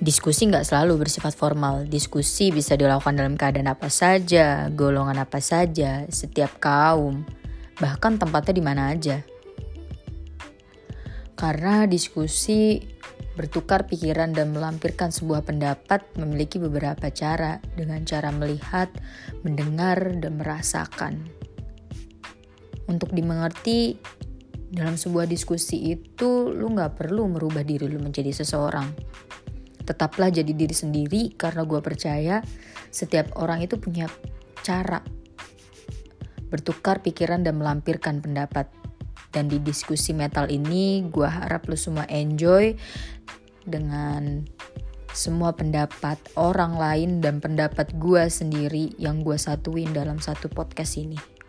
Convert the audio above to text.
Diskusi nggak selalu bersifat formal. Diskusi bisa dilakukan dalam keadaan apa saja, golongan apa saja, setiap kaum, bahkan tempatnya di mana aja. Karena diskusi bertukar pikiran dan melampirkan sebuah pendapat memiliki beberapa cara dengan cara melihat, mendengar, dan merasakan. Untuk dimengerti, dalam sebuah diskusi itu lu nggak perlu merubah diri lu menjadi seseorang tetaplah jadi diri sendiri karena gue percaya setiap orang itu punya cara bertukar pikiran dan melampirkan pendapat. Dan di diskusi metal ini gue harap lo semua enjoy dengan semua pendapat orang lain dan pendapat gue sendiri yang gue satuin dalam satu podcast ini.